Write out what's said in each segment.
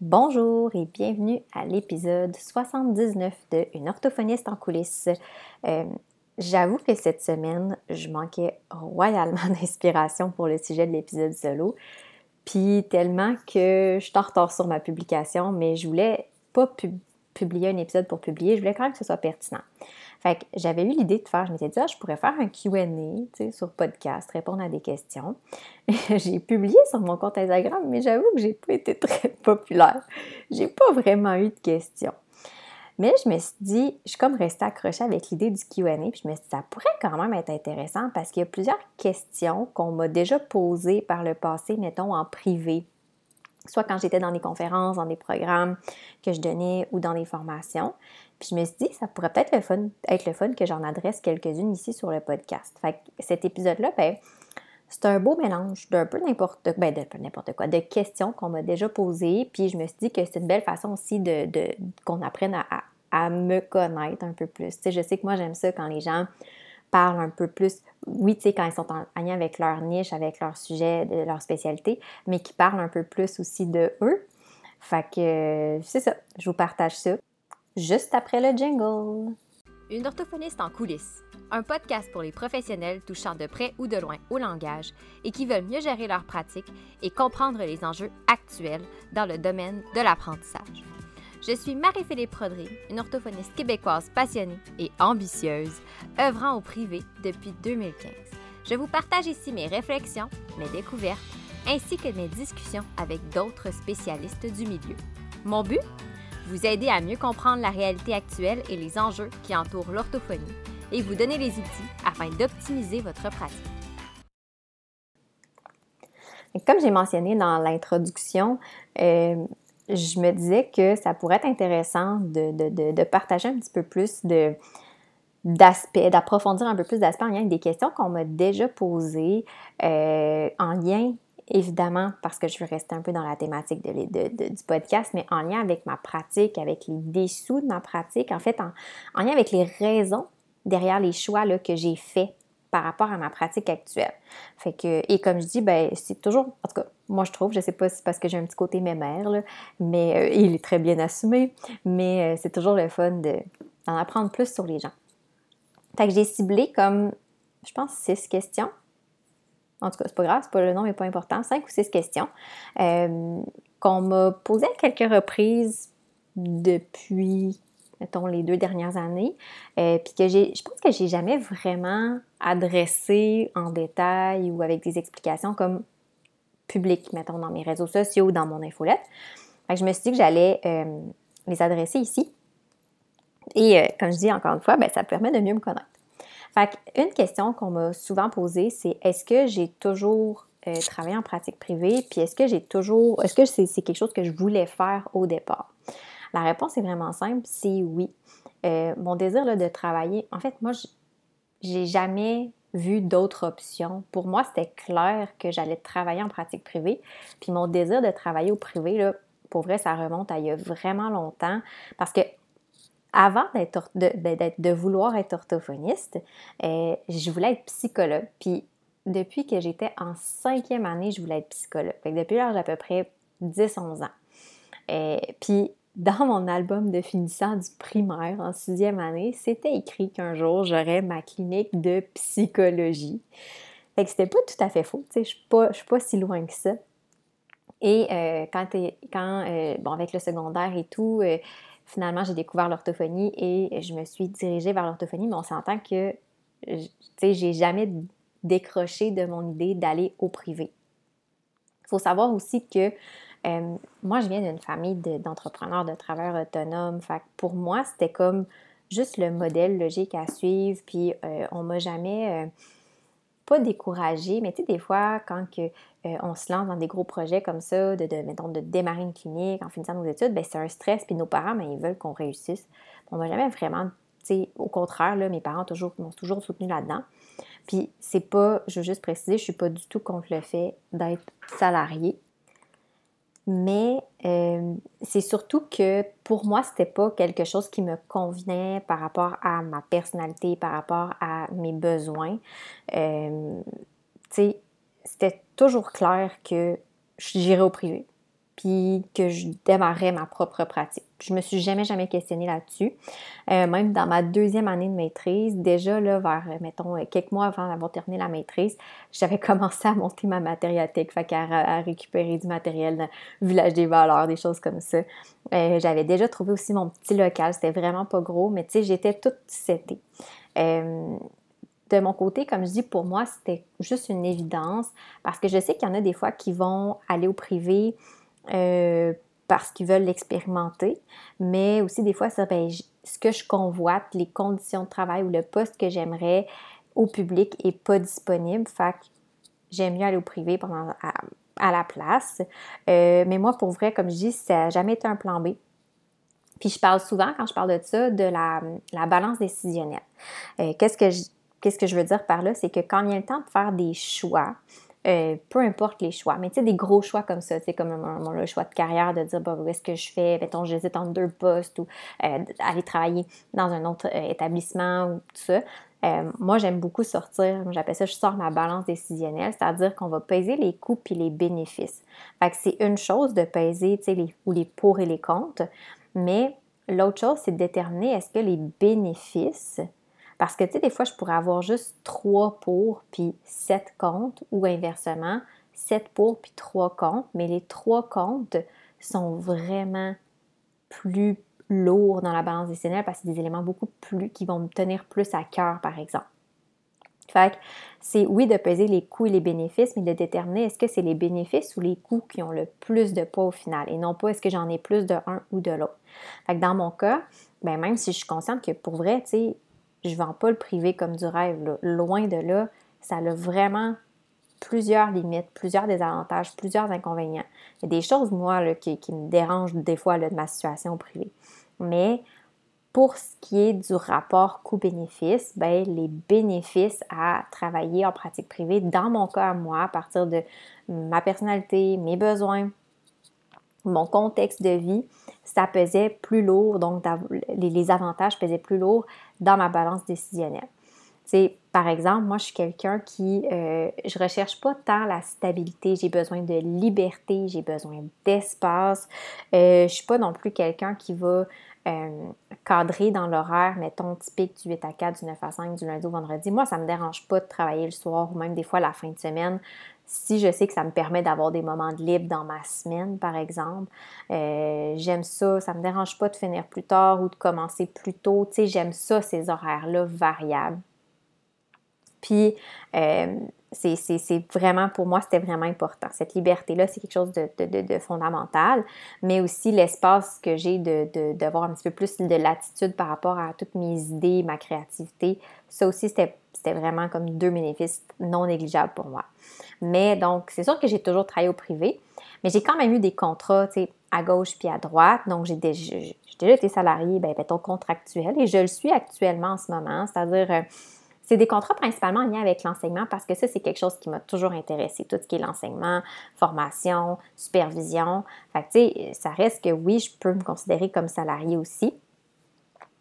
Bonjour et bienvenue à l'épisode 79 de Une orthophoniste en coulisses. Euh, j'avoue que cette semaine, je manquais royalement d'inspiration pour le sujet de l'épisode solo. Puis tellement que je suis en sur ma publication, mais je voulais pas publier un épisode pour publier, je voulais quand même que ce soit pertinent. Fait que j'avais eu l'idée de faire, je m'étais dit, ah, je pourrais faire un QA sur podcast, répondre à des questions. j'ai publié sur mon compte Instagram, mais j'avoue que j'ai pas été très populaire. J'ai pas vraiment eu de questions. Mais je me suis dit, je suis comme restée accrochée avec l'idée du QA, puis je me suis dit, ça pourrait quand même être intéressant parce qu'il y a plusieurs questions qu'on m'a déjà posées par le passé, mettons en privé, soit quand j'étais dans des conférences, dans des programmes que je donnais ou dans des formations. Puis je me suis dit, ça pourrait peut-être être le fun que j'en adresse quelques-unes ici sur le podcast. Fait que cet épisode-là, ben, c'est un beau mélange d'un peu n'importe ben, n'importe quoi, de questions qu'on m'a déjà posées. Puis je me suis dit que c'est une belle façon aussi de, qu'on apprenne à, à, me connaître un peu plus. Je sais que moi, j'aime ça quand les gens parlent un peu plus, oui, tu sais, quand ils sont en, lien avec leur niche, avec leur sujet, leur spécialité, mais qui parlent un peu plus aussi de eux. Fait que c'est ça, je vous partage ça juste après le jingle. Une orthophoniste en coulisses, un podcast pour les professionnels touchant de près ou de loin au langage et qui veulent mieux gérer leur pratique et comprendre les enjeux actuels dans le domaine de l'apprentissage. Je suis Marie-Philippe Prodry, une orthophoniste québécoise passionnée et ambitieuse, œuvrant au privé depuis 2015. Je vous partage ici mes réflexions, mes découvertes, ainsi que mes discussions avec d'autres spécialistes du milieu. Mon but? Vous aider à mieux comprendre la réalité actuelle et les enjeux qui entourent l'orthophonie et vous donner les outils afin d'optimiser votre pratique. Comme j'ai mentionné dans l'introduction, euh, je me disais que ça pourrait être intéressant de, partager un petit peu plus d'aspects, d'approfondir un peu plus d'aspects en lien avec des questions qu'on m'a déjà posées euh, en lien évidemment, parce que je veux rester un peu dans la thématique du podcast, mais en lien avec ma pratique, avec les dessous de ma pratique, en fait, en, lien avec les raisons derrière les choix là, que j'ai faits par rapport à ma pratique actuelle. Fait que, et comme je dis, ben, c'est toujours, en tout cas, moi je trouve, je sais pas si c'est parce que j'ai un petit côté mémère, mais euh, il est très bien assumé, mais euh, c'est toujours le fun d'en apprendre plus sur les gens. Fait que j'ai ciblé comme, je pense, six questions en tout cas, c'est pas grave, pas le nom, mais pas important, cinq ou six questions euh, qu'on m'a posées à quelques reprises depuis, mettons, les deux dernières années, puis que j'ai, je pense que j'ai jamais vraiment adressé en détail ou avec des explications comme publiques, mettons, dans mes réseaux sociaux dans mon infolette. Fait je me suis dit que j'allais euh, les adresser ici. Et comme je dis encore une fois, ben, ça permet de mieux me connaître. Fait une question qu'on m'a souvent posée, c'est est-ce que j'ai toujours euh, travaillé en pratique privée, puis est-ce que j'ai toujours, est-ce que c'est, quelque chose que je voulais faire au départ? La réponse est vraiment simple, c'est oui. Euh, mon désir de travailler, en fait, moi, j'ai jamais vu d'autres options. Pour moi, c'était clair que j'allais travailler en pratique privée. Puis mon désir de travailler au privé, là, pour vrai, ça remonte à il y a vraiment longtemps. Parce que avant d'être de, de, vouloir être orthophoniste, euh, je voulais être psychologue. Puis depuis que j'étais en cinquième année, je voulais être psychologue. Fait depuis l'âge d'à peu près 10-11 ans. Euh, puis dans mon album de finissant du primaire en sixième année, c'était écrit qu'un jour j'aurais ma clinique de psychologie. Fait que c'était pas tout à fait faux, tu sais, je suis pas, pas si loin que ça. Et euh, quand, quand bon, avec le secondaire et tout, finalement, j'ai découvert l'orthophonie et je me suis dirigée vers l'orthophonie, mais on s'entend que, tu sais, j'ai jamais décroché de mon idée d'aller au privé. Il faut savoir aussi que euh, moi, je viens d'une famille d'entrepreneurs, de, travailleurs autonomes. Pour moi, c'était comme juste le modèle logique à suivre. Puis, euh, on m'a jamais... Euh, pas découragé, mais tu sais, des fois, quand euh, on se lance dans des gros projets comme ça, de, mettons, de démarrer une clinique en finissant nos études, ben, c'est un stress, puis nos parents, ben, ils veulent qu'on réussisse. On va jamais vraiment, tu au contraire, mes parents m'ont toujours soutenu là-dedans. Puis c'est pas, je veux juste préciser, je suis pas du tout contre le fait d'être salarié mais euh, c'est surtout que pour moi, c'était pas quelque chose qui me convenait par rapport à ma personnalité, par rapport à mes besoins. Euh, c'était toujours clair que j'irais au privé. puis que je démarrais ma propre pratique. Je me suis jamais, jamais questionnée là-dessus. Euh, même dans ma deuxième année de maîtrise, déjà là, vers, mettons, quelques mois avant d'avoir terminé la maîtrise, j'avais commencé à monter ma matériathèque, fait à récupérer du matériel le village des valeurs, des choses comme ça. Euh, j'avais déjà trouvé aussi mon petit local, c'était vraiment pas gros, mais tu sais, j'étais toute setée. Euh, de mon côté, comme je dis, pour moi, c'était juste une évidence parce que je sais qu'il y en a des fois qui vont aller au privé euh, parce qu'ils veulent l'expérimenter, mais aussi des fois, ben, ce que je convoite, les conditions de travail ou le poste que j'aimerais au public n'est pas disponible. Fait que j'aime mieux aller au privé pendant, à, la place. Euh, mais moi, pour vrai, comme je dis, ça n'a jamais été un plan B. Puis je parle souvent, quand je parle de ça, de la, balance décisionnelle. Euh, qu'est-ce que je Qu'est-ce que je veux dire par là? C'est que quand il y a le temps de faire des choix, euh, peu importe les choix, mais tu sais, des gros choix comme ça, tu sais, comme le choix de carrière, de dire, bah, où est-ce que je fais, mettons, j'hésite entre deux postes ou euh, aller travailler dans un autre euh, établissement ou tout ça. moi, j'aime beaucoup sortir, j'appelle ça, je sors ma balance décisionnelle, c'est-à-dire qu'on va peser les coûts puis les bénéfices. Fait que c'est une chose de peser, tu sais, les, ou les pour et les contre, mais l'autre chose, c'est de déterminer est-ce que les bénéfices parce que, tu sais, des fois, je pourrais avoir juste trois pour puis sept comptes ou inversement, sept pour puis trois comptes, mais les trois comptes sont vraiment plus lourds dans la balance décisionnelle parce que c'est des éléments beaucoup plus qui vont me tenir plus à cœur, par exemple. Fait que c'est oui de peser les coûts et les bénéfices, mais de déterminer est-ce que c'est les bénéfices ou les coûts qui ont le plus de poids au final et non pas est-ce que j'en ai plus de un ou de l'autre. Fait que dans mon cas, ben même si je suis consciente que pour vrai, tu sais, je ne vends pas le privé comme du rêve. Loin de là, ça a vraiment plusieurs limites, plusieurs désavantages, plusieurs inconvénients. Il y a des choses, moi, qui, me dérangent des fois de ma situation au privé. Mais pour ce qui est du rapport coût-bénéfice, ben, les bénéfices à travailler en pratique privée, dans mon cas à moi, à partir de ma personnalité, mes besoins, mon contexte de vie, ça pesait plus lourd, donc les, avantages pesaient plus lourd dans ma balance décisionnelle. par exemple, moi, je suis quelqu'un qui, euh, je recherche pas tant la stabilité, j'ai besoin de liberté, j'ai besoin d'espace. Euh, je suis pas non plus quelqu'un qui va euh, cadrer dans l'horaire, mettons, typique du 8 à 4, du 9 à 5, du lundi au vendredi. Moi, ça me dérange pas de travailler le soir ou même des fois la fin de semaine si je sais que ça me permet d'avoir des moments de libre dans ma semaine, par exemple, euh, j'aime ça. Ça ne me dérange pas de finir plus tard ou de commencer plus tôt. Tu sais, j'aime ça, ces horaires-là variables. Puis, euh, c'est vraiment, pour moi, c'était vraiment important. Cette liberté-là, c'est quelque chose de, fondamental, mais aussi l'espace que j'ai d'avoir un petit peu plus de latitude par rapport à toutes mes idées, ma créativité. Ça aussi, c'était vraiment comme deux bénéfices non négligeables pour moi. Mais donc, c'est sûr que j'ai toujours travaillé au privé, mais j'ai quand même eu des contrats, tu sais, à gauche puis à droite. Donc, j'ai déjà, été salarié, ben, mettons, contractuel, et je le suis actuellement en ce moment, c'est-à-dire... Euh, c'est des contrats principalement en lien avec l'enseignement parce que ça, c'est quelque chose qui m'a toujours intéressé, tout ce qui est l'enseignement, formation, supervision. Fait tu sais, ça reste que oui, je peux me considérer comme salarié aussi,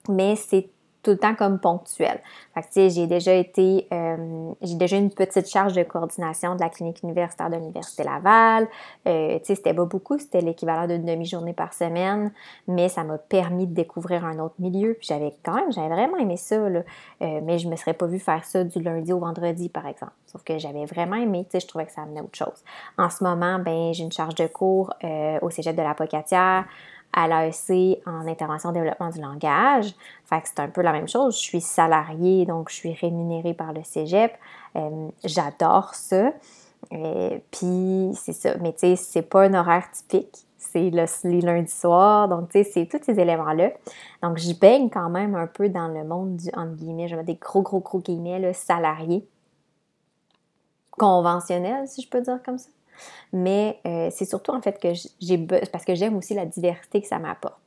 mais c'est tout le temps comme ponctuel. Fait j'ai déjà été, euh, j'ai déjà une petite charge de coordination de la clinique universitaire de l'Université Laval. Euh, c'était pas beaucoup, c'était l'équivalent d'une demi-journée par semaine, mais ça m'a permis de découvrir un autre milieu. Puis j'avais quand même, j'avais vraiment aimé ça, là. Euh, mais je me serais pas vue faire ça du lundi au vendredi, par exemple. Sauf que j'avais vraiment aimé, tu je trouvais que ça amenait autre chose. En ce moment, ben, j'ai une charge de cours au cégep de la Pocatière à l'AEC en intervention développement du langage. Fait que c'est un peu la même chose. Je suis salariée, donc je suis rémunérée par le cégep. Euh, j'adore ça. Euh, puis c'est ça. Mais tu sais, c'est pas un horaire typique. C'est le, les lundis soirs. Donc, tu sais, c'est tous ces éléments-là. Donc, je baigne quand même un peu dans le monde du, entre guillemets, je mets des gros, gros, gros guillemets, là, salarié. Conventionnel, si je peux dire comme ça. Mais euh, c'est surtout en fait que j'ai parce que j'aime aussi la diversité que ça m'apporte.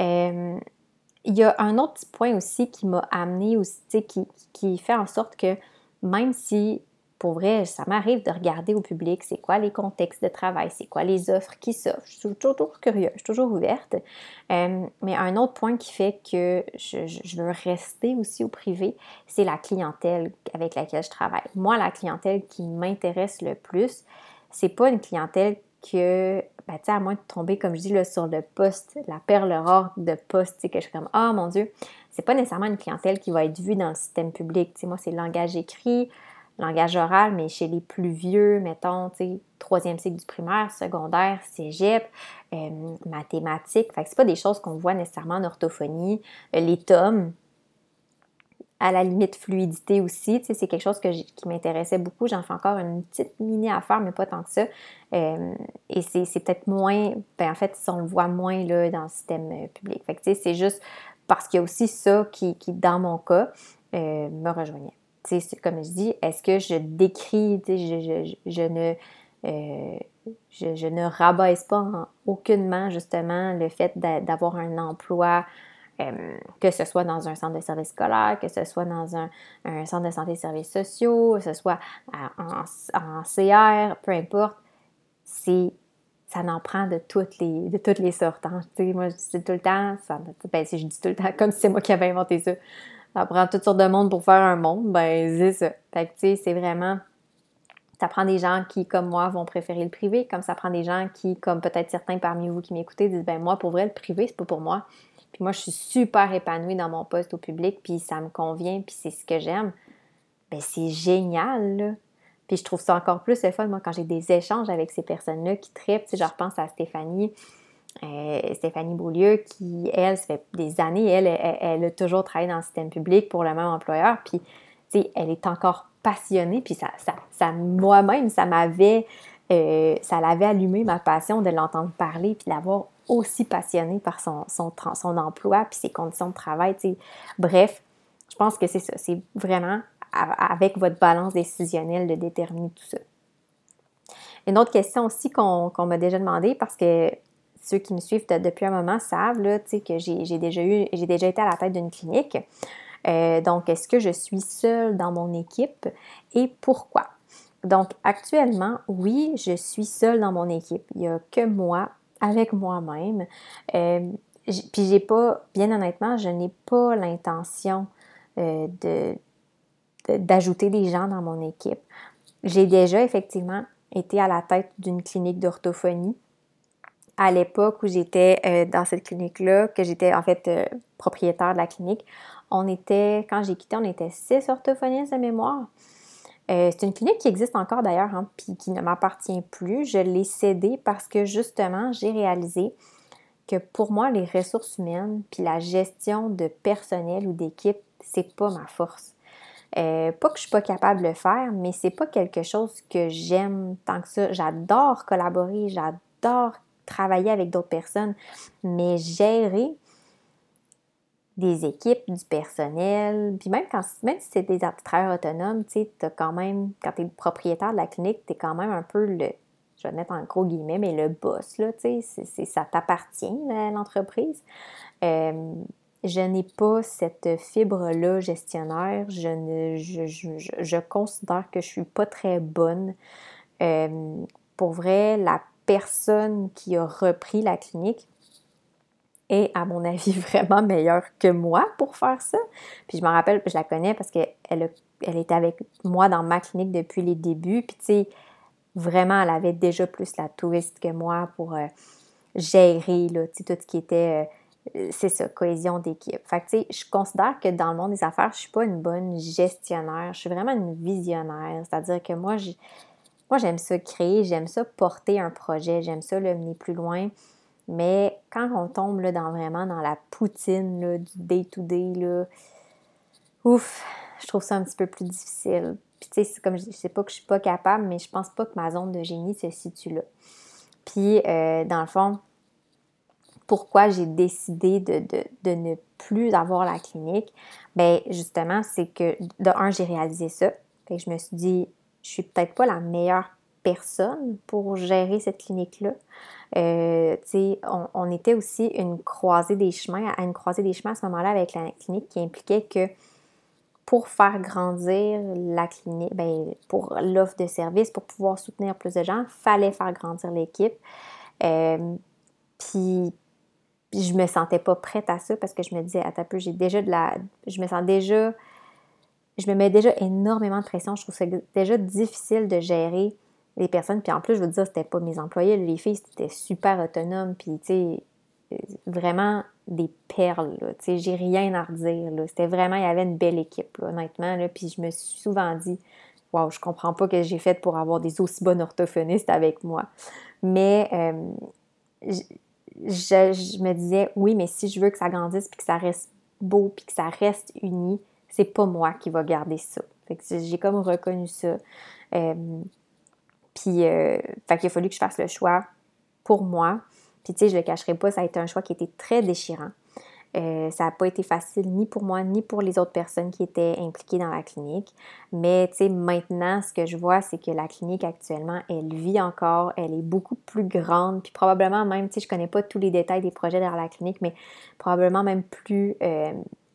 Euh, il y a un autre point aussi qui m'a amené aussi, qui, qui fait en sorte que même si pour vrai, ça m'arrive de regarder au public c'est quoi les contextes de travail, c'est quoi les offres qui s'offrent. Je suis toujours curieuse, je suis toujours ouverte. Euh, mais un autre point qui fait que je, veux rester aussi au privé, c'est la clientèle avec laquelle je travaille. Moi, la clientèle qui m'intéresse le plus, c'est pas une clientèle que, ben, à moins de tomber, comme je dis, là, sur le poste, la perle rare de poste, que je suis comme, ah mon Dieu, c'est pas nécessairement une clientèle qui va être vue dans le système public. moi, c'est le langage écrit, langage oral, mais chez les plus vieux, mettons, tu sais, troisième cycle du primaire, secondaire, cégep, euh, mathématiques. Fait que c'est pas des choses qu'on voit nécessairement en orthophonie. Euh, les tomes, à la limite fluidité aussi. Tu sais, c'est quelque chose que qui m'intéressait beaucoup. J'en fais encore une petite mini affaire, mais pas tant que ça. Euh, et c'est peut-être moins, ben en fait, on le voit moins là, dans le système euh, public. Tu sais, c'est juste parce qu'il y a aussi ça qui, qui dans mon cas, euh, me rejoignait. Tu sais, comme je dis, est-ce que je décris, tu sais, je, ne... je, je, ne rabaisse pas aucunement justement le fait d'avoir un emploi que ce soit dans un centre de services scolaires, que ce soit dans un, centre de santé et services sociaux, que ce soit en, CR, peu importe, ça n'en prend de toutes les, de toutes les sortes. Hein. Moi, je dis tout le temps, ça, ben, si je dis tout le temps, comme si c'est moi qui avais inventé ça, ça prend toutes sortes de monde pour faire un monde, ben c'est ça. Tu sais, c'est vraiment ça prend des gens qui, comme moi, vont préférer le privé, comme ça prend des gens qui, comme peut-être certains parmi vous qui m'écoutez, disent ben moi, pour vrai, le privé, c'est pas pour moi. Puis moi, je suis super épanouie dans mon poste au public, puis ça me convient, puis c'est ce que j'aime. Ben c'est génial, là. Puis je trouve ça encore plus le fun, moi, quand j'ai des échanges avec ces personnes-là qui trippent. Tu sais, je repense à Stéphanie, euh, Stéphanie Beaulieu, qui, elle, ça fait des années, elle, elle, a toujours travaillé dans le système public pour le même employeur. Puis, tu sais, elle est encore passionnée. Puis ça, ça, moi-même, ça m'avait, euh, ça l'avait allumé ma passion de l'entendre parler, puis d'avoir aussi passionné par son, son, son emploi puis ses conditions de travail. Bref, je pense que c'est ça. C'est vraiment avec votre balance décisionnelle de déterminer tout ça. Une autre question aussi qu'on m'a déjà demandé parce que ceux qui me suivent depuis un moment savent là, que j'ai déjà déjà été à la tête d'une clinique. Euh, donc, est-ce que je suis seule dans mon équipe et pourquoi? Donc, actuellement, oui, je suis seule dans mon équipe. Il n'y a que moi avec moi-même. Euh, puis j'ai pas, bien honnêtement, je n'ai pas l'intention euh, de, d'ajouter des gens dans mon équipe. J'ai déjà effectivement été à la tête d'une clinique d'orthophonie à l'époque où j'étais euh, dans cette clinique-là, que j'étais en fait propriétaire de la clinique. On était, quand j'ai quitté, on était six orthophonistes de mémoire. Euh, c'est une clinique qui existe encore d'ailleurs, hein, puis qui ne m'appartient plus. Je l'ai cédée parce que justement, j'ai réalisé que pour moi, les ressources humaines, puis la gestion de personnel ou d'équipe, c'est pas ma force. Euh, pas que je suis pas capable de le faire, mais c'est pas quelque chose que j'aime tant que ça. J'adore collaborer, j'adore travailler avec d'autres personnes, mais gérer des équipes, du personnel, puis même quand même si c'est des travailleurs autonomes, tu sais, quand même, quand tu es le propriétaire de la clinique, tu es quand même un peu le, je vais mettre en gros guillemets, mais le boss, là, tu sais, ça t'appartient, l'entreprise. Euh, je n'ai pas cette fibre-là gestionnaire. Je, ne, je, je, considère que je suis pas très bonne. Euh, pour vrai, la personne qui a repris la clinique, est, à mon avis, vraiment meilleure que moi pour faire ça. Puis je me rappelle, je la connais parce qu'elle elle était avec moi dans ma clinique depuis les débuts. Puis tu sais, vraiment, elle avait déjà plus la touriste que moi pour euh, gérer là, tout ce qui était, euh, c'est ça, cohésion d'équipe. Fait que tu sais, je considère que dans le monde des affaires, je suis pas une bonne gestionnaire. Je suis vraiment une visionnaire. C'est-à-dire que moi, moi j'aime ça créer, j'aime ça porter un projet, j'aime ça le mener plus loin. Mais quand on tombe là, dans vraiment dans la poutine là, du day-to-day, ouf, je trouve ça un petit peu plus difficile. Puis tu sais, comme je sais pas que je suis pas capable, mais je pense pas que ma zone de génie se situe là. Puis euh, dans le fond, pourquoi j'ai décidé de, de, ne plus avoir la clinique, bien justement, c'est que de un, j'ai réalisé ça. Fait que je me suis dit, je suis peut-être pas la meilleure personne pour gérer cette clinique-là. Euh, on, était aussi une croisée des chemins, à une croisée des chemins à ce moment-là avec la clinique qui impliquait que pour faire grandir la clinique, ben, pour l'offre de service, pour pouvoir soutenir plus de gens, fallait faire grandir l'équipe. Euh, puis, je me sentais pas prête à ça parce que je me disais, à peu, j'ai déjà de la. Je me sens déjà. Je me mets déjà énormément de pression. Je trouve ça déjà difficile de gérer les personnes. Puis en plus, je veux dire, c'était pas mes employés, les filles, c'était super autonome. Puis, tu sais, euh, vraiment des perles, Tu sais, j'ai rien à redire. C'était vraiment, il y avait une belle équipe, honnêtement, là. Puis je me suis souvent dit, waouh, je comprends pas que j'ai fait pour avoir des aussi bonnes orthophonistes avec moi. Mais euh, je, me disais, oui, mais si je veux que ça grandisse, puis que ça reste beau, puis que ça reste uni, c'est pas moi qui va garder ça. J'ai comme reconnu ça. Euh, puis, euh, fait qu'il a fallu que je fasse le choix pour moi. Puis, tu sais, je le cacherai pas, ça a été un choix qui était très déchirant. Euh, ça n'a pas été facile ni pour moi ni pour les autres personnes qui étaient impliquées dans la clinique. Mais tu sais, maintenant, ce que je vois, c'est que la clinique actuellement, elle vit encore, elle est beaucoup plus grande, puis probablement même, tu sais, je connais pas tous les détails des projets derrière la clinique, mais probablement même plus, euh,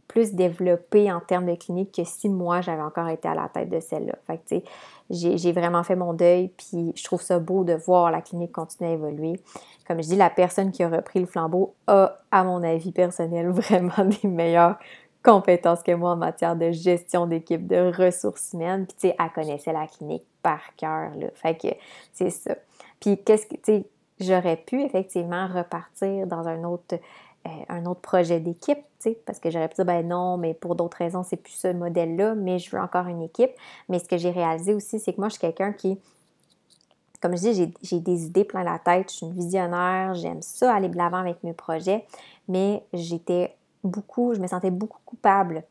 plus développée en termes de clinique que si moi, j'avais encore été à la tête de celle-là. Fait que tu sais, j'ai vraiment fait mon deuil, puis je trouve ça beau de voir la clinique continuer à évoluer. Comme je dis, la personne qui a repris le flambeau a, à mon avis personnel, vraiment des meilleures compétences que moi en matière de gestion d'équipe, de ressources humaines. Puis, tu sais, elle connaissait la clinique par cœur, là. Fait que c'est ça. Puis, qu'est-ce que, tu sais, j'aurais pu effectivement repartir dans un autre un autre projet d'équipe, parce que j'aurais pu dire, ben non, mais pour d'autres raisons, c'est plus ce modèle-là, mais je veux encore une équipe. Mais ce que j'ai réalisé aussi, c'est que moi, je suis quelqu'un qui, comme je dis, j'ai des idées plein la tête, je suis une visionnaire, j'aime ça, aller de l'avant avec mes projets, mais j'étais beaucoup, je me sentais beaucoup coupable.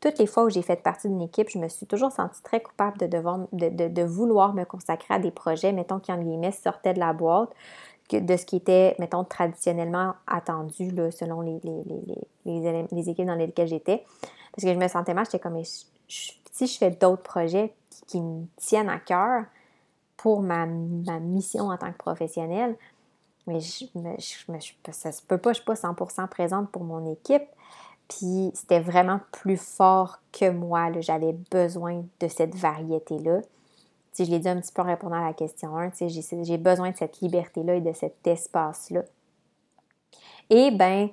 Toutes les fois où j'ai fait partie d'une équipe, je me suis toujours sentie très coupable de, devoir, de, vouloir me consacrer à des projets, mettons qui, en guillemets, sortaient de la boîte de ce qui était, mettons, traditionnellement attendu selon les, équipes dans lesquelles j'étais. Parce que je me sentais mal, j'étais comme, si je fais d'autres projets qui, me tiennent à cœur pour ma, mission en tant que professionnelle, mais je, je, ça se peut pas, je suis pas 100% présente pour mon équipe. Puis c'était vraiment plus fort que moi. J'avais besoin de cette variété-là je l'ai dit un petit peu en répondant à la question 1, j'ai besoin de cette liberté-là et de cet espace-là. Et bien,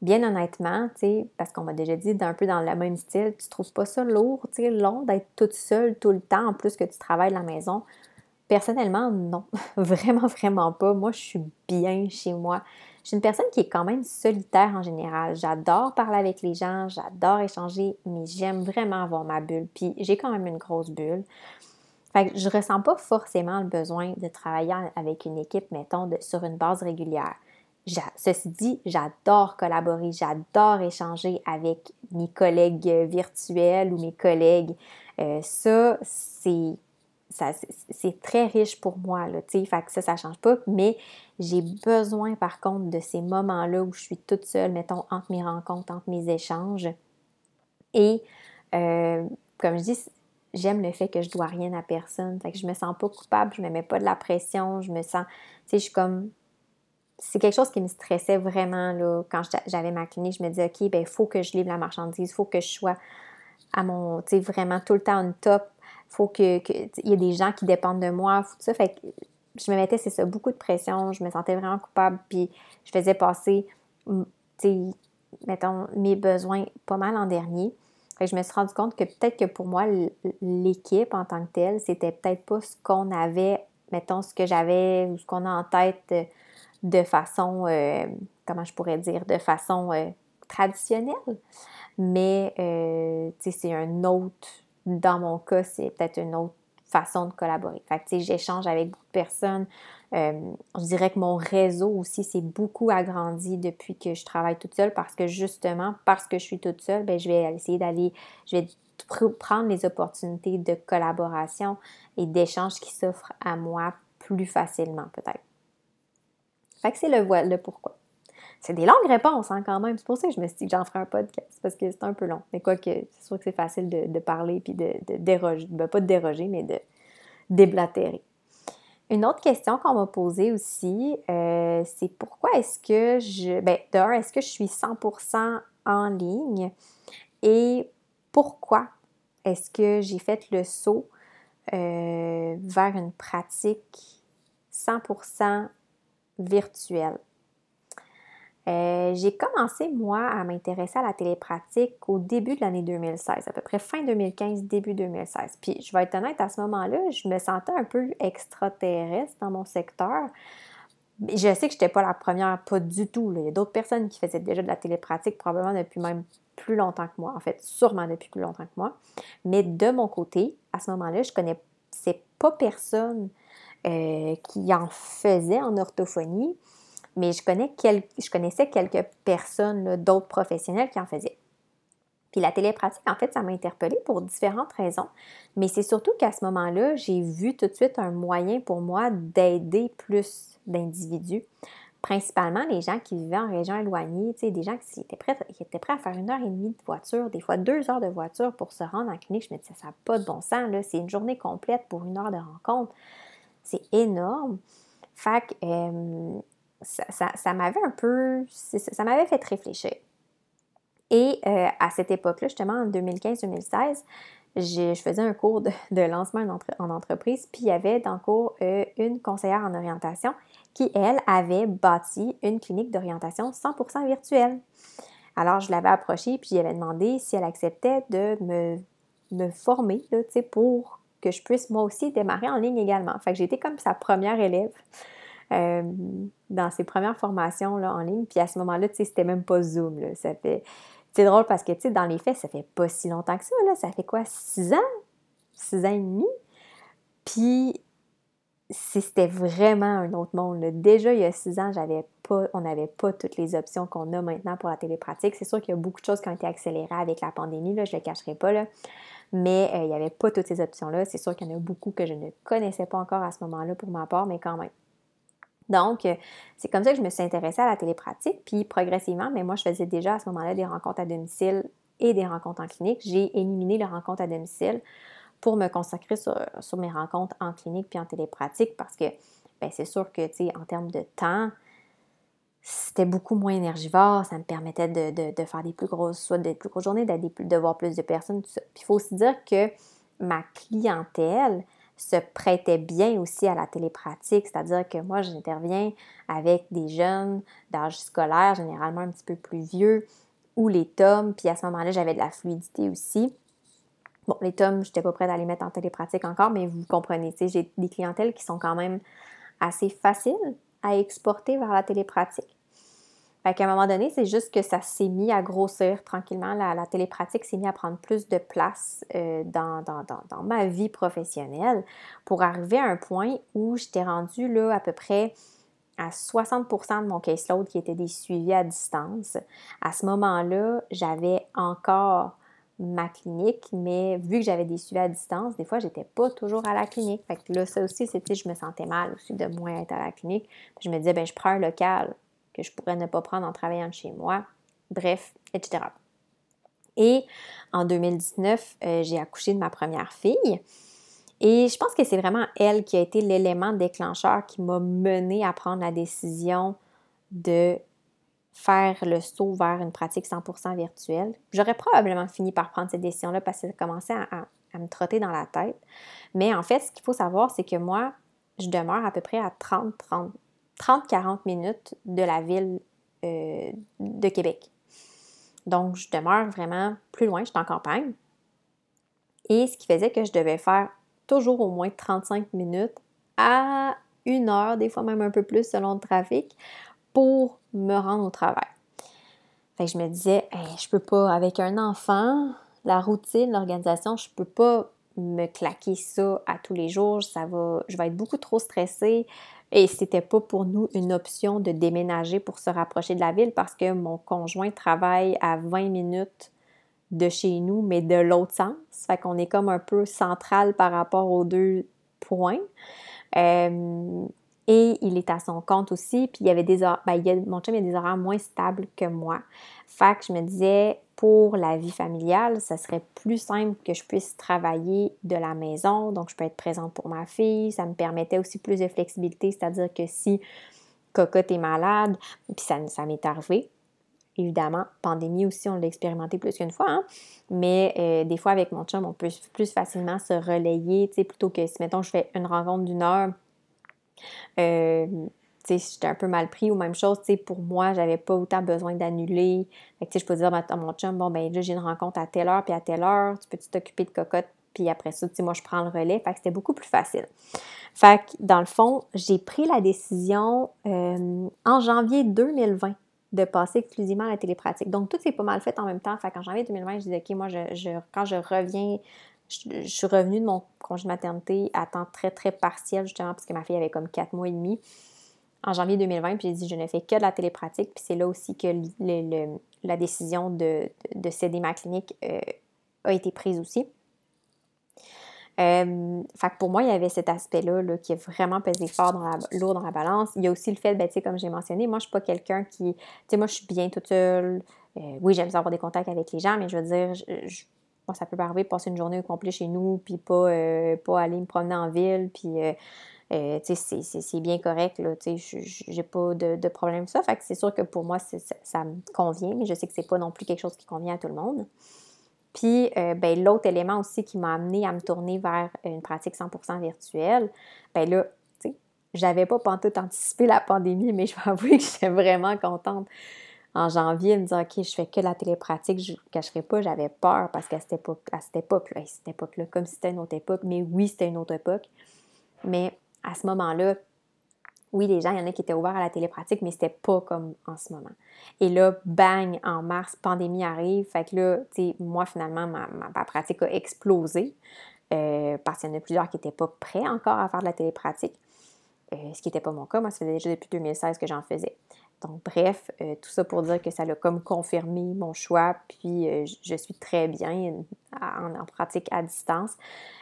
bien honnêtement, parce qu'on m'a déjà dit d'un peu dans le même style, tu trouves pas ça lourd, long d'être toute seule tout le temps, en plus que tu travailles à la maison? Personnellement, non. vraiment, vraiment pas. Moi, je suis bien chez moi. Je suis une personne qui est quand même solitaire en général. J'adore parler avec les gens, j'adore échanger, mais j'aime vraiment avoir ma bulle. Puis j'ai quand même une grosse bulle. Fait que je ressens pas forcément le besoin de travailler avec une équipe, mettons, sur une base régulière. Ceci dit, j'adore collaborer, j'adore échanger avec mes collègues virtuels ou mes collègues. Euh, ça, c'est c'est très riche pour moi, tu fait ça, ça change pas, mais j'ai besoin, par contre, de ces moments-là où je suis toute seule, mettons, entre mes rencontres, entre mes échanges. Et, euh, comme je dis, j'aime le fait que je dois rien à personne. Fait que je me sens pas coupable, je me mets pas de la pression, je me sens, tu sais, je suis comme c'est quelque chose qui me stressait vraiment là. Quand j'avais ma clinique, je me disais OK, ben il faut que je livre la marchandise, il faut que je sois à mon tu sais vraiment tout le temps en top, faut que il y ait des gens qui dépendent de moi, ça. Fait que je me mettais c'est ça beaucoup de pression, je me sentais vraiment coupable puis je faisais passer tu sais mes besoins pas mal en dernier je me suis rendu compte que peut-être que pour moi, l'équipe en tant que telle, c'était peut-être pas ce qu'on avait, mettons, ce que j'avais ou ce qu'on a en tête euh, de façon, euh, comment je pourrais dire, de façon euh, traditionnelle. Mais, tu sais, c'est un autre, dans mon cas, c'est peut-être une autre façon de collaborer. Fait que, tu sais, j'échange avec beaucoup de personnes. Euh, je dirais que mon réseau aussi s'est beaucoup agrandi depuis que je travaille toute seule parce que justement, parce que je suis toute seule, ben, je vais essayer d'aller, je vais prendre les opportunités de collaboration et d'échange qui s'offrent à moi plus facilement peut-être. Fait que c'est le, le pourquoi. C'est des longues réponses hein, quand même. C'est pour ça que je me suis dit que j'en ferai un podcast parce que c'est un peu long. Mais quoi que c'est sûr que c'est facile de, parler puis de, déroger. Ben, pas de déroger, mais de déblatérer. Une autre question qu'on m'a posée aussi, euh, c'est pourquoi est-ce que je. Ben, est-ce que je suis 100% en ligne? Et pourquoi est-ce que j'ai fait le saut euh, vers une pratique 100% virtuelle? Euh, j'ai commencé, moi, à m'intéresser à la télépratique au début de l'année 2016, à peu près fin 2015, début 2016. Puis, je vais être honnête, à ce moment-là, je me sentais un peu extraterrestre dans mon secteur. Je sais que je n'étais pas la première, pas du tout. Il y a d'autres personnes qui faisaient déjà de la télépratique, probablement depuis même plus longtemps que moi, en fait, sûrement depuis plus longtemps que moi. Mais de mon côté, à ce moment-là, je connaissais pas personne euh, qui en faisait en orthophonie mais je, connais je connaissais quelques personnes, d'autres professionnels qui en faisaient. Puis la télépratique, en fait, ça m'a interpellée pour différentes raisons. Mais c'est surtout qu'à ce moment-là, j'ai vu tout de suite un moyen pour moi d'aider plus d'individus, principalement les gens qui vivaient en région éloignée, des gens qui étaient, prêts, qui étaient prêts à faire une heure et demie de voiture, des fois deux heures de voiture pour se rendre en clinique. Je me disais, ça n'a pas de bon sens, c'est une journée complète pour une heure de rencontre. C'est énorme. Fait que, euh, ça, m'avait un peu, ça m'avait fait réfléchir. Et euh, à cette époque-là, justement, en 2015-2016, je faisais un cours de, lancement en, entreprise, puis il y avait dans le cours euh, une conseillère en orientation qui, elle, avait bâti une clinique d'orientation 100% virtuelle. Alors, je l'avais approchée, puis j'avais demandé si elle acceptait de me, me former là, pour que je puisse moi aussi démarrer en ligne également. Fait que été comme sa première élève. Euh, dans ses premières formations là, en ligne. Puis à ce moment-là, tu sais, c'était même pas Zoom. C'est drôle parce que, tu sais, dans les faits, ça fait pas si longtemps que ça. Là. Ça fait quoi, six ans? Six ans et demi? Puis c'était vraiment un autre monde. Déjà, il y a six ans, j'avais pas, on n'avait pas toutes les options qu'on a maintenant pour la télépratique. C'est sûr qu'il y a beaucoup de choses qui ont été accélérées avec la pandémie, je ne le cacherai pas. Mais euh, il n'y avait pas toutes ces options-là. C'est sûr qu'il y en a beaucoup que je ne connaissais pas encore à ce moment-là pour ma part, mais quand même. Donc, euh, c'est comme ça que je me suis intéressée à la télépratique. Puis progressivement, mais moi, je faisais déjà à ce moment-là des rencontres à domicile et des rencontres en clinique. J'ai éliminé les rencontres à domicile pour me consacrer sur, mes rencontres en clinique puis en télépratique parce que ben, c'est sûr que, tu sais, en termes de temps, c'était beaucoup moins énergivore, ça me permettait de, faire des plus grosses, soit des plus grosses journées, de voir plus de personnes. Puis il faut aussi dire que ma clientèle, se prêtait bien aussi à la télépratique, c'est-à-dire que moi, j'interviens avec des jeunes d'âge scolaire, généralement un petit peu plus vieux, ou les tomes, puis à ce moment-là, j'avais de la fluidité aussi. Bon, les tomes, je n'étais pas prête à les mettre en télépratique encore, mais vous comprenez, j'ai des clientèles qui sont quand même assez faciles à exporter vers la télépratique. Fait qu'à un moment donné, c'est juste que ça s'est mis à grossir tranquillement. La, télépratique s'est mis à prendre plus de place euh, dans, dans, ma vie professionnelle pour arriver à un point où j'étais rendue là à peu près à 60% de mon caseload qui était des suivis à distance. À ce moment-là, j'avais encore ma clinique, mais vu que j'avais des suivis à distance, des fois, j'étais pas toujours à la clinique. Fait que là, ça aussi, c'était, je me sentais mal aussi de moins être à la clinique. je me disais, ben je prends un local que je pourrais ne pas prendre en travaillant de chez moi, bref, etc. Et en 2019, euh, j'ai accouché de ma première fille. Et je pense que c'est vraiment elle qui a été l'élément déclencheur qui m'a mené à prendre la décision de faire le saut vers une pratique 100% virtuelle. J'aurais probablement fini par prendre cette décision-là parce que ça commençait à, me trotter dans la tête. Mais en fait, ce qu'il faut savoir, c'est que moi, je demeure à peu près à 30, 30, 30-40 minutes de la ville euh, de Québec. Donc, je demeure vraiment plus loin, je suis en campagne. Et ce qui faisait que je devais faire toujours au moins 35 minutes à une heure, des fois même un peu plus selon le trafic, pour me rendre au travail. Fait que je me disais, je peux pas, avec un enfant, la routine, l'organisation, je peux pas me claquer ça à tous les jours, ça va, je vais être beaucoup trop stressée, et c'était pas pour nous une option de déménager pour se rapprocher de la ville parce que mon conjoint travaille à 20 minutes de chez nous, mais de l'autre sens. Fait qu'on est comme un peu central par rapport aux deux points. Et il est à son compte aussi. Puis il y avait des horaires, ben, mon chum il a des horaires moins stables que moi. Fait que je me disais, pour la vie familiale, ça serait plus simple que je puisse travailler de la maison, donc je peux être présente pour ma fille. Ça me permettait aussi plus de flexibilité, c'est-à-dire que si Cocotte est malade, puis ça, ça m'est arrivé, évidemment, pandémie aussi, on l'a expérimenté plus qu'une fois, hein. mais euh, des fois avec mon chum, on peut plus facilement se relayer, tu sais, plutôt que si, mettons, je fais une rencontre d'une heure, euh, j'étais un peu mal pris ou même chose, pour moi, j'avais pas autant besoin d'annuler. Fait que, je peux dire à mon chum, bon, ben là, j'ai une rencontre à telle heure, puis à telle heure, tu peux-tu t'occuper de cocotte, puis après ça, moi, je prends le relais. Fait que c'était beaucoup plus facile. Fait que, dans le fond, j'ai pris la décision euh, en janvier 2020 de passer exclusivement à la télépratique. Donc, tout s'est pas mal fait en même temps. Fait qu'en janvier 2020, je disais, OK, moi, je, quand je reviens, je, suis revenue de mon congé de maternité à temps très, très partiel, justement, parce que ma fille avait comme quatre mois et demi en janvier 2020, puis j'ai dit, je ne fais que de la télépratique. Puis c'est là aussi que la décision de, céder ma clinique euh, a été prise aussi. Euh, fait que pour moi, il y avait cet aspect-là là, qui est vraiment pesé fort dans la, lourd dans la balance. Il y a aussi le fait, ben, comme j'ai mentionné, moi, je ne suis pas quelqu'un qui. Tu sais, moi, je suis bien toute seule. Euh, oui, j'aime avoir des contacts avec les gens, mais je veux dire, moi, ça peut m'arriver de passer une journée au complet chez nous, puis pas, pas aller me promener en ville, puis. Sais, c'est bien correct, là, j'ai pas de, problème avec ça. Fait que c'est sûr que pour moi, ça, me convient, mais je sais que c'est pas non plus quelque chose qui convient à tout le monde. Puis, euh, ben, l'autre élément aussi qui m'a amené à me tourner vers une pratique 100% virtuelle, ben là, j'avais pas pantoute anticipé la pandémie, mais je vais avouer que j'étais vraiment contente en janvier de me dire, OK, je fais que la télépratique, je ne cacherai pas, j'avais peur parce qu'à cette époque, à cette époque-là, époque-là, comme si c'était une autre époque, mais oui, c'était une autre époque. Mais à ce moment-là, oui, les gens, il y en a qui étaient ouverts à la télépratique, mais c'était pas comme en ce moment. Et là, bang, en mars, pandémie arrive. Fait que là, tu sais, moi, finalement, ma, pratique a explosé. Euh, parce qu'il y en a plusieurs qui n'étaient pas prêts encore à faire de la télépratique. Euh, ce qui n'était pas mon cas. Moi, ça faisait déjà depuis 2016 que j'en faisais. Donc, bref, euh, tout ça pour dire que ça l'a comme confirmé mon choix, puis je suis très bien en, pratique à distance.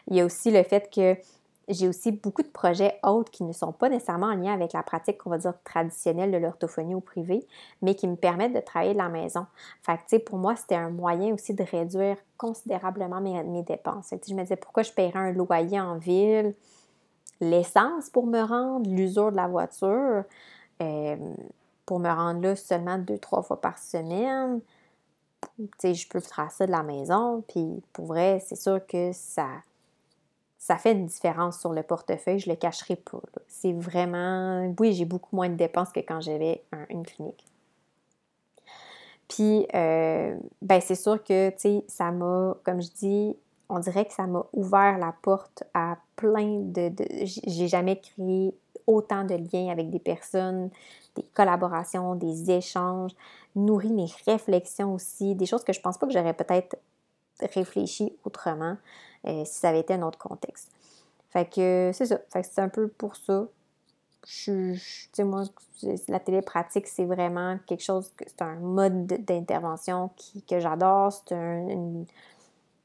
Il y a aussi le fait que j'ai aussi beaucoup de projets autres qui ne sont pas nécessairement en lien avec la pratique, qu'on va dire, traditionnelle de l'orthophonie au privé, mais qui me permettent de travailler de la maison. Fait que, pour moi, c'était un moyen aussi de réduire considérablement mes, dépenses. je me disais, pourquoi je paierais un loyer en ville, l'essence pour me rendre, l'usure de la voiture, euh, pour me rendre là seulement deux, trois fois par semaine. Je peux faire ça de la maison, puis pour vrai, c'est sûr que ça ça fait une différence sur le portefeuille, je le cacherai pas. C'est vraiment, oui, j'ai beaucoup moins de dépenses que quand j'avais une clinique. Puis, euh, ben c'est sûr que, tu sais, ça m'a, comme je dis, on dirait que ça m'a ouvert la porte à plein de... de j'ai jamais créé autant de liens avec des personnes, des collaborations, des échanges, nourri mes réflexions aussi, des choses que je pense pas que j'aurais peut-être réfléchi autrement. Euh, si ça avait été un autre contexte. Fait que c'est ça. Fait que c'est un peu pour ça. Je, sais, moi, la télépratique, c'est vraiment quelque chose, c'est un mode d'intervention que j'adore. C'est un,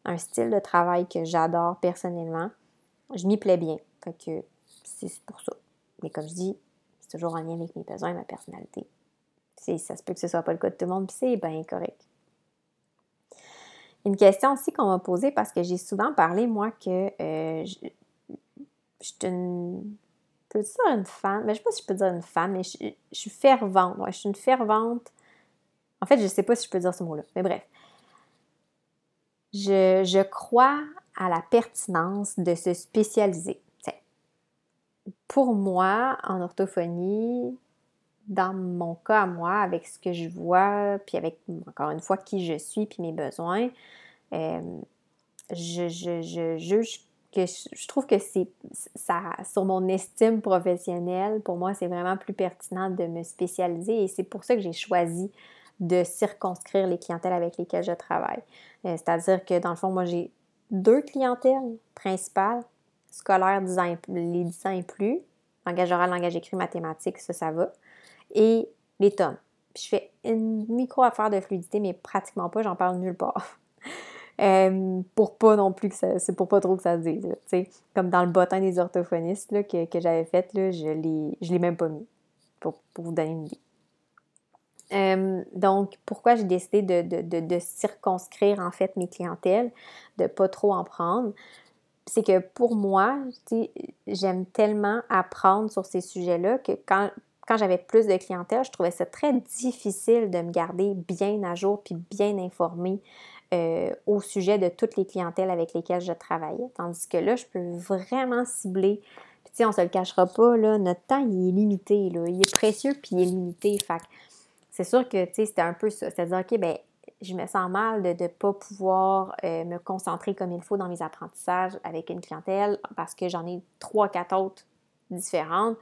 un, style de travail que j'adore personnellement. Je m'y plais bien. Fait que c'est pour ça. Mais comme je dis, c'est toujours en lien avec mes besoins et ma personnalité. Ça se peut que ce soit pas le cas de tout le monde, puis c'est bien correct. Une question aussi qu'on m'a posée parce que j'ai souvent parlé, moi, que euh, je, suis une. Peux dire une fan? Mais je sais pas si je peux dire une fan, mais je, suis fervente. je suis une fervente. En fait, je sais pas si je peux dire ce mot-là, mais bref. Je, je, crois à la pertinence de se spécialiser. pour moi, en orthophonie, dans mon cas à moi, avec ce que je vois, puis avec, encore une fois, qui je suis, puis mes besoins, euh, je, juge que je, trouve que c'est ça, sur mon estime professionnelle, pour moi, c'est vraiment plus pertinent de me spécialiser et c'est pour ça que j'ai choisi de circonscrire les clientèles avec lesquelles je travaille. Euh, c'est-à-dire que dans le fond, moi, j'ai deux clientèles principales, scolaire, design, les 10 ans et plus, langage oral, langage écrit, mathématiques, ça, ça va et les tomes. je fais une micro-affaire de fluidité, mais pratiquement pas, j'en parle nulle part. Euh, pour pas non plus que ça, c'est pour pas trop que ça se dise. sais comme dans le bottin des orthophonistes là, que, que j'avais fait, là, je l'ai, je l'ai même pas mis, pour, pour vous donner une idée. Euh, donc, pourquoi j'ai décidé de, de, de, de, circonscrire en fait mes clientèles, de pas trop en prendre, c'est que pour moi, j'aime tellement apprendre sur ces sujets-là que quand, quand j'avais plus de clientèle, je trouvais ça très difficile de me garder bien à jour puis bien informée euh, au sujet de toutes les clientèles avec lesquelles je travaillais. Tandis que là, je peux vraiment cibler Puis, tu sais, on se le cachera pas, là, notre temps, il est limité, là. Il est précieux, puis il est limité. Fait c'est sûr que, tu sais, c'était un peu ça. C'est-à-dire, OK, ben je me sens mal de ne pas pouvoir euh, me concentrer comme il faut dans mes apprentissages avec une clientèle parce que j'en ai trois, quatre autres différentes.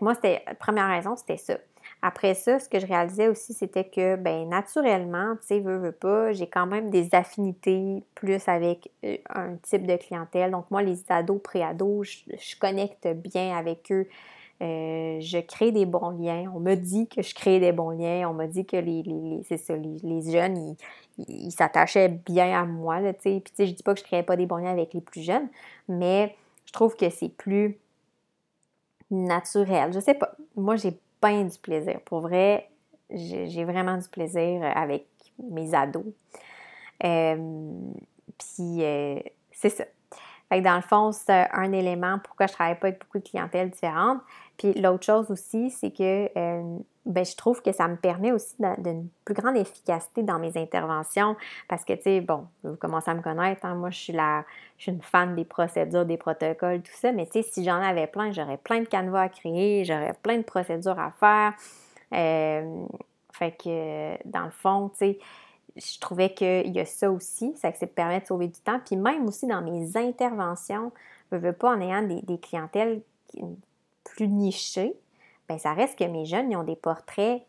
Moi, c'était, la première raison, c'était ça. Après ça, ce que je réalisais aussi, c'était que, ben naturellement, tu sais, veux, veux pas, j'ai quand même des affinités plus avec euh, un type de clientèle. Donc, moi, les ados, pré-ados, je, connecte bien avec eux. Euh, je crée des bons liens. On me dit que je crée des bons liens. On m'a dit que les, les, ça, les, jeunes, ils, s'attachaient bien à moi. Là, Puis, tu sais, je dis pas que je créais pas des bons liens avec les plus jeunes, mais je trouve que c'est plus naturel. Je sais pas. Moi, j'ai bien du plaisir. Pour vrai, j'ai vraiment du plaisir avec mes ados. Euh, puis, euh, c'est ça. Fait que dans le fond, c'est un élément pourquoi je travaille pas avec beaucoup de clientèles différentes. Puis l'autre chose aussi, c'est que euh, ben, je trouve que ça me permet aussi d'une plus grande efficacité dans mes interventions parce que, tu sais, bon, vous commencez à me connaître, hein, moi, je suis, la, je suis une fan des procédures, des protocoles, tout ça, mais tu sais, si j'en avais plein, j'aurais plein de canevas à créer, j'aurais plein de procédures à faire. Euh, fait que, dans le fond, tu sais, je trouvais qu'il y a ça aussi, ça, que permet de sauver du temps. Puis même aussi dans mes interventions, je veux pas en ayant des, des clientèles plus nichées, ben ça reste que mes jeunes, ils ont des portraits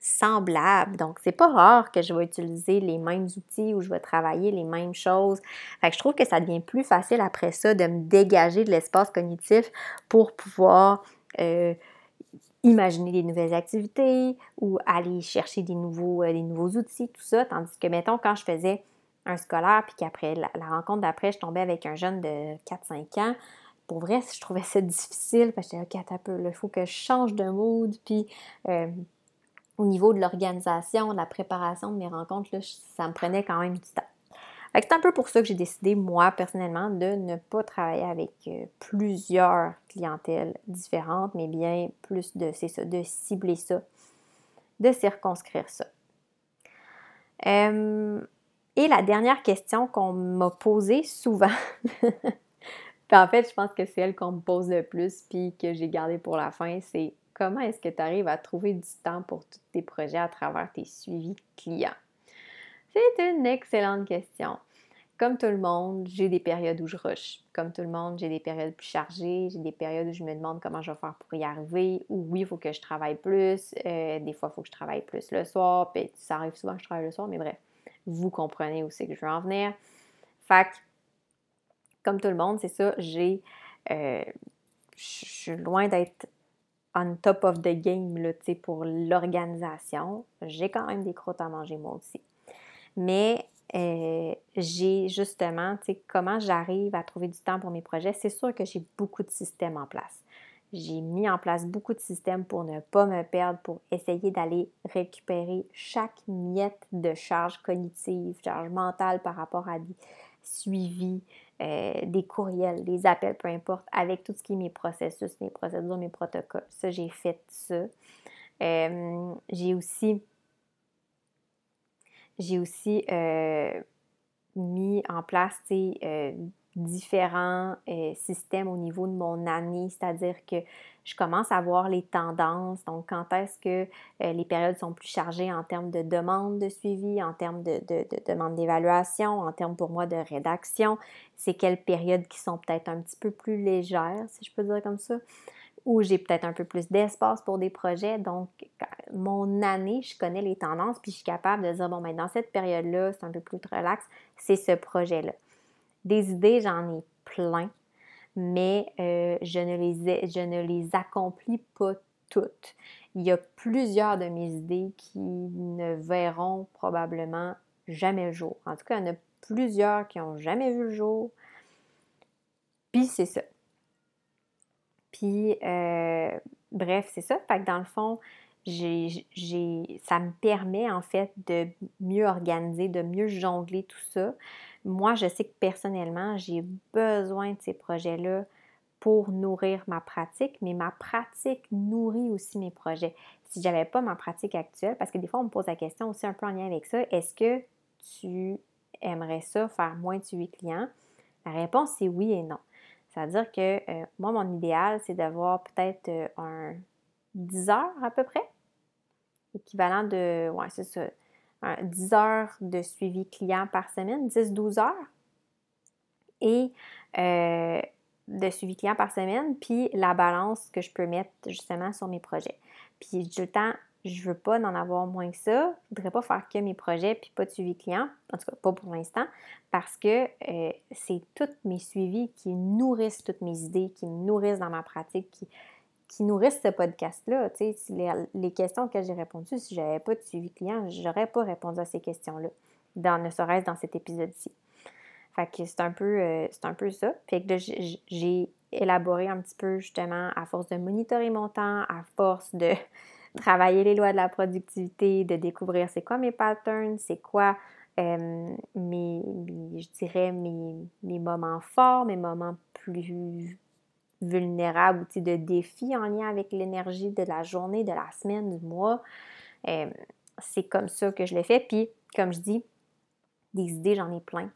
semblables. Donc, c'est pas rare que je vais utiliser les mêmes outils ou je vais travailler les mêmes choses. Fait que je trouve que ça devient plus facile après ça de me dégager de l'espace cognitif pour pouvoir euh, imaginer des nouvelles activités ou aller chercher des nouveaux, euh, des nouveaux outils, tout ça. Tandis que, mettons, quand je faisais un scolaire, puis qu'après la, rencontre d'après, je tombais avec un jeune de 4-5 ans, pour vrai, je trouvais ça difficile parce que j'étais, OK, un peu, il faut que je change de mood. Puis, euh, au niveau de l'organisation, de la préparation de mes rencontres, ça me prenait quand même du temps. C'est un peu pour ça que j'ai décidé, moi, personnellement, de ne pas travailler avec euh, plusieurs clientèles différentes, mais bien plus de, c'est ça, de cibler ça, de circonscrire ça. Euh, et la dernière question qu'on m'a posée souvent, en fait, je pense que c'est elle qu'on me pose le plus, puis que j'ai gardé pour la fin, c'est comment est-ce que tu arrives à trouver du temps pour tous tes projets à travers tes suivis clients? C'est une excellente question. Comme tout le monde, j'ai des périodes où je rush. Comme tout le monde, j'ai des périodes plus chargées. J'ai des périodes où je me demande comment je vais faire pour y arriver. Ou oui, il faut que je travaille plus. Euh, des fois, il faut que je travaille plus le soir. Puis ça arrive souvent que je travaille le soir, mais bref, vous comprenez où c'est que je veux en venir. Fait comme tout le monde, c'est ça, j'ai. Euh, je suis loin d'être on top of the game là, pour l'organisation. J'ai quand même des croûtes à manger moi aussi. Mais euh, j'ai justement, comment j'arrive à trouver du temps pour mes projets? C'est sûr que j'ai beaucoup de systèmes en place. J'ai mis en place beaucoup de systèmes pour ne pas me perdre, pour essayer d'aller récupérer chaque miette de charge cognitive, charge mentale par rapport à des suivis, euh, des courriels, des appels, peu importe, avec tout ce qui est mes processus, mes procédures, mes protocoles. Ça, j'ai fait ça. Euh, j'ai aussi, j'ai aussi euh, mis en place différents systèmes au niveau de mon année, c'est-à-dire que je commence à voir les tendances. Donc, quand est-ce que euh, les périodes sont plus chargées en termes de demande de suivi, en termes de, de, de demande d'évaluation, en termes pour moi de rédaction? C'est quelles périodes qui sont peut-être un petit peu plus légères, si je peux dire comme ça, où j'ai peut-être un peu plus d'espace pour des projets. Donc, mon année, je connais les tendances, puis je suis capable de dire, bon, ben, dans cette période-là, c'est un peu plus relax, c'est ce projet-là. Des idées, j'en ai plein mais euh, je, ne les je ne les accomplis pas toutes. Il y a plusieurs de mes idées qui ne verront probablement jamais le jour. En tout cas, il y en a plusieurs qui n'ont jamais vu le jour. Puis c'est ça. Puis, euh, bref, c'est ça. Fait que dans le fond, ça me permet en fait de mieux organiser, de mieux jongler tout ça. Moi, je sais que personnellement, j'ai besoin de ces projets-là pour nourrir ma pratique, mais ma pratique nourrit aussi mes projets. Si je n'avais pas ma pratique actuelle, parce que des fois, on me pose la question aussi un peu en lien avec ça, est-ce que tu aimerais ça faire moins de suivi client? La réponse, c'est oui et non. C'est-à-dire que moi, mon idéal, c'est d'avoir peut-être un 10 heures à peu près, équivalent de, ouais, c'est ça, 10 heures de suivi client par semaine, 10-12 heures. Et de suivi client par semaine, puis la balance que je peux mettre justement sur mes projets. Puis du temps, je veux pas en avoir moins que ça. Je voudrais pas faire que mes projets puis pas de suivi client, en tout cas pas pour l'instant, parce que euh, c'est tous mes suivis qui nourrissent toutes mes idées, qui me nourrissent dans ma pratique, qui, qui nourrissent ce podcast-là. Tu sais, les, les, questions que j'ai répondues, si j'avais pas de suivi client, j'aurais pas répondu à ces questions-là, dans, ne serait-ce dans cet épisode-ci. Fait que c'est un peu, euh, c'est un peu ça. Fait que j'ai élaboré un petit peu justement à force de monitorer mon temps, à force de travailler les lois de la productivité, de découvrir c'est quoi mes patterns, c'est quoi euh, mes, je dirais, mes, mes, moments forts, mes moments plus vulnérables ou de défis en lien avec l'énergie de la journée, de la semaine, du mois. Euh, c'est comme ça que je l'ai fait. Puis, comme je dis, des idées, j'en ai plein.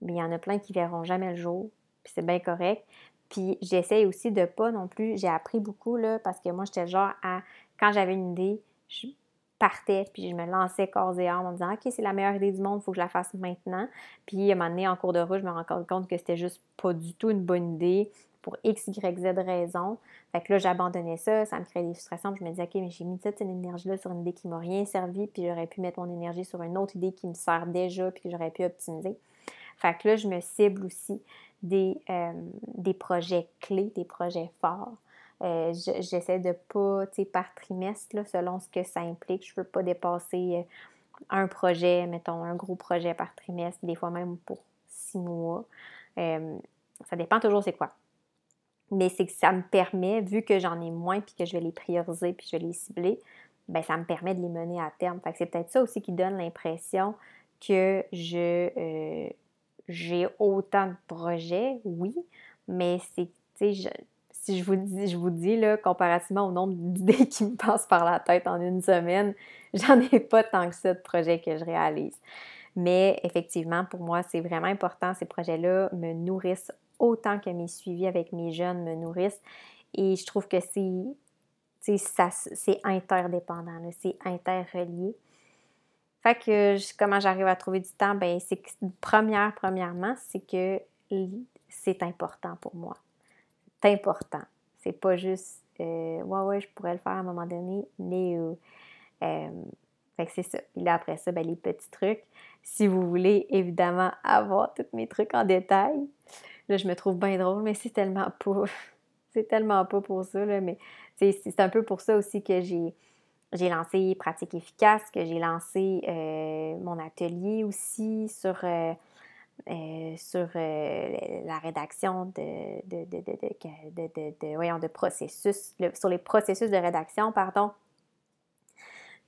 Mais il y en a plein qui verront jamais le jour. Puis c'est bien correct. Puis j'essaie aussi de pas non plus. J'ai appris beaucoup là, parce que moi, j'étais genre à. Quand j'avais une idée, je partais, puis je me lançais corps et âme en me disant OK, c'est la meilleure idée du monde, il faut que je la fasse maintenant. Puis à un moment donné, en cours de route, je me rends compte que c'était juste pas du tout une bonne idée pour X, Y, Z raison. Fait que là, j'abandonnais ça, ça me créait des frustrations. Je me disais, OK, mais j'ai mis cette énergie-là sur une idée qui m'a rien servi, puis j'aurais pu mettre mon énergie sur une autre idée qui me sert déjà, puis que j'aurais pu optimiser. Fait que là, je me cible aussi des, euh, des projets clés, des projets forts. Euh, j'essaie de pas, tu sais, par trimestre, là, selon ce que ça implique, je veux pas dépasser euh, un projet, mettons, un gros projet par trimestre, des fois même pour six mois. ça dépend toujours c'est quoi. Mais c'est que ça me permet, vu que j'en ai moins puis que je vais les prioriser puis je vais les cibler, ben ça me permet de les mener à terme. Fait que c'est peut-être ça aussi qui donne l'impression que je, j'ai autant de projets, oui, mais c'est, sais, si je vous dis, je vous dis là, comparativement au nombre d'idées qui me passent par la tête en une semaine, j'en ai pas tant que ça de projets que je réalise. Mais effectivement, pour moi, c'est vraiment important. Ces projets-là me nourrissent autant que mes suivis avec mes jeunes me nourrissent. Et je trouve que c'est, c'est interdépendant, c'est interrelié. Comment j'arrive à trouver du temps? Ben, c'est que première, premièrement, c'est que c'est important pour moi. C'est important. C'est pas juste euh, ouais, ouais, je pourrais le faire à un moment donné, mais euh, euh, fait que c'est ça. Puis là, après ça, ben, les petits trucs. Si vous voulez évidemment avoir tous mes trucs en détail, là, je me trouve bien drôle, mais c'est tellement pas. c'est tellement pas pour ça, là, mais c'est un peu pour ça aussi que j'ai j'ai lancé Pratique efficace, que j'ai lancé euh, mon atelier aussi sur, euh, euh, sur la rédaction de, de, de, de, voyons, de processus, sur les processus de rédaction, pardon.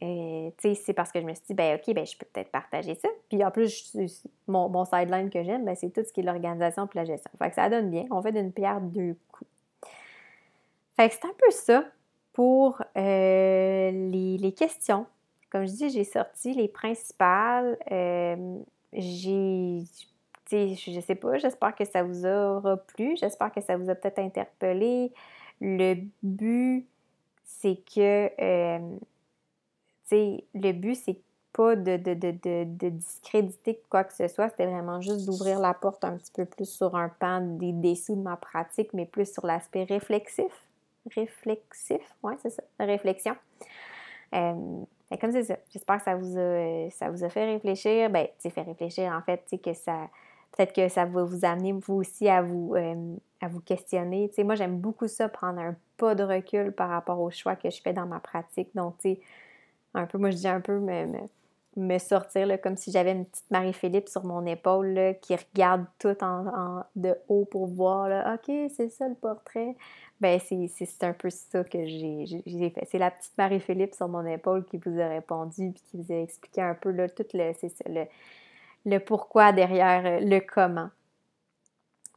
C'est parce que je me suis dit, ben OK, ben, je peux peut-être partager ça. Puis en plus, mon, mon sideline que j'aime, ben, c'est tout ce qui est l'organisation et la gestion. Fait que ça donne bien. On fait d'une pierre deux coups. Fait que c'est un peu ça pour euh, les, questions. Comme je dis, j'ai sorti les principales. Euh, j'ai, je sais pas, j'espère que ça vous aura plu. J'espère que ça vous a peut-être interpellé. Le but, c'est que, euh, le but, c'est pas de, discréditer quoi que ce soit, c'était vraiment juste d'ouvrir la porte un petit peu plus sur un pan des dessous de ma pratique, mais plus sur l'aspect réflexif réflexif. Oui, c'est ça, réflexion. Euh, comme c'est ça, j'espère que ça vous a, ça vous a fait réfléchir. Ben, tu fait réfléchir en fait, tu que ça, peut-être que ça va vous amener vous aussi à vous, euh, à vous questionner. Moi, j'aime beaucoup ça, prendre un pas de recul par rapport aux choix que je fais dans ma pratique. Donc, tu sais, un peu, moi, je dis un peu me, sortir, là, comme si j'avais une petite Marie-Philippe sur mon épaule, là, qui regarde tout en, de haut pour voir, là, OK, c'est ça le portrait. Ben, c'est un peu ça que j'ai fait. C'est la petite Marie-Philippe sur mon épaule qui vous a répondu puis qui vous a expliqué un peu là, tout le, le, le pourquoi derrière euh, le comment.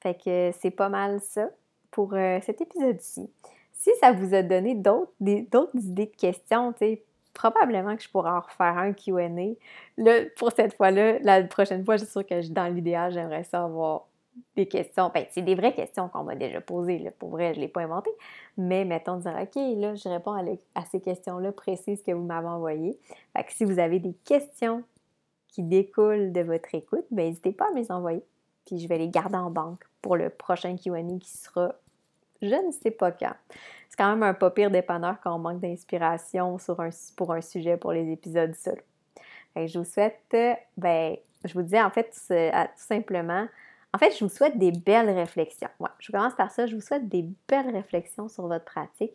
Fait que c'est pas mal ça pour euh, cet épisode-ci. Si ça vous a donné d'autres idées de questions, probablement que je pourrais en refaire un QA. Là, pour cette fois-là, la prochaine fois, je suis sûre que dans l'idéal, j'aimerais ça avoir des questions, ben, c'est des vraies questions qu'on m'a déjà posées, là. pour vrai, je ne l'ai pas inventé, mais mettons, dire, OK, là, je réponds à, ces questions-là précises que vous m'avez envoyées. Fait que si vous avez des questions qui découlent de votre écoute, ben, n'hésitez pas à me les envoyer, puis je vais les garder en banque pour le prochain Q&A qui sera, je ne sais pas quand. C'est quand même un pas pire dépanneur quand on manque d'inspiration pour un sujet pour les épisodes seuls. je vous souhaite, ben, je vous dis en fait tout simplement, en fait, je vous souhaite des belles réflexions. Je commence par ça. Je vous souhaite des belles réflexions sur votre pratique.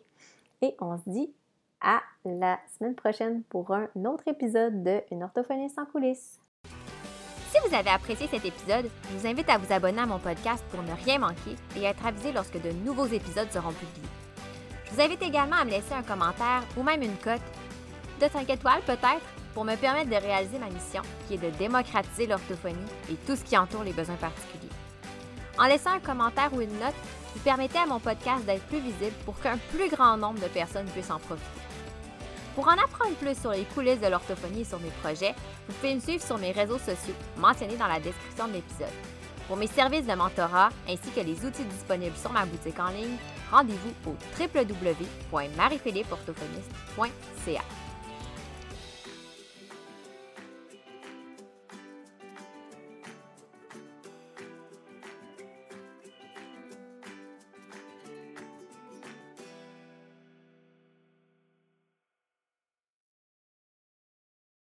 Et on se dit à la semaine prochaine pour un autre épisode de Une orthophoniste en coulisses. Si vous avez apprécié cet épisode, je vous invite à vous abonner à mon podcast pour ne rien manquer et être avisé lorsque de nouveaux épisodes seront publiés. Je vous invite également à me laisser un commentaire ou même une cote de 5 étoiles peut-être pour me permettre de réaliser ma mission qui est de démocratiser l'orthophonie et tout ce qui entoure les besoins particuliers. En laissant un commentaire ou une note, vous permettez à mon podcast d'être plus visible pour qu'un plus grand nombre de personnes puissent en profiter. Pour en apprendre plus sur les coulisses de l'orthophonie et sur mes projets, vous pouvez me suivre sur mes réseaux sociaux mentionnés dans la description de l'épisode. Pour mes services de mentorat ainsi que les outils disponibles sur ma boutique en ligne, rendez-vous au www.mariephilippeorthophoniste.ca.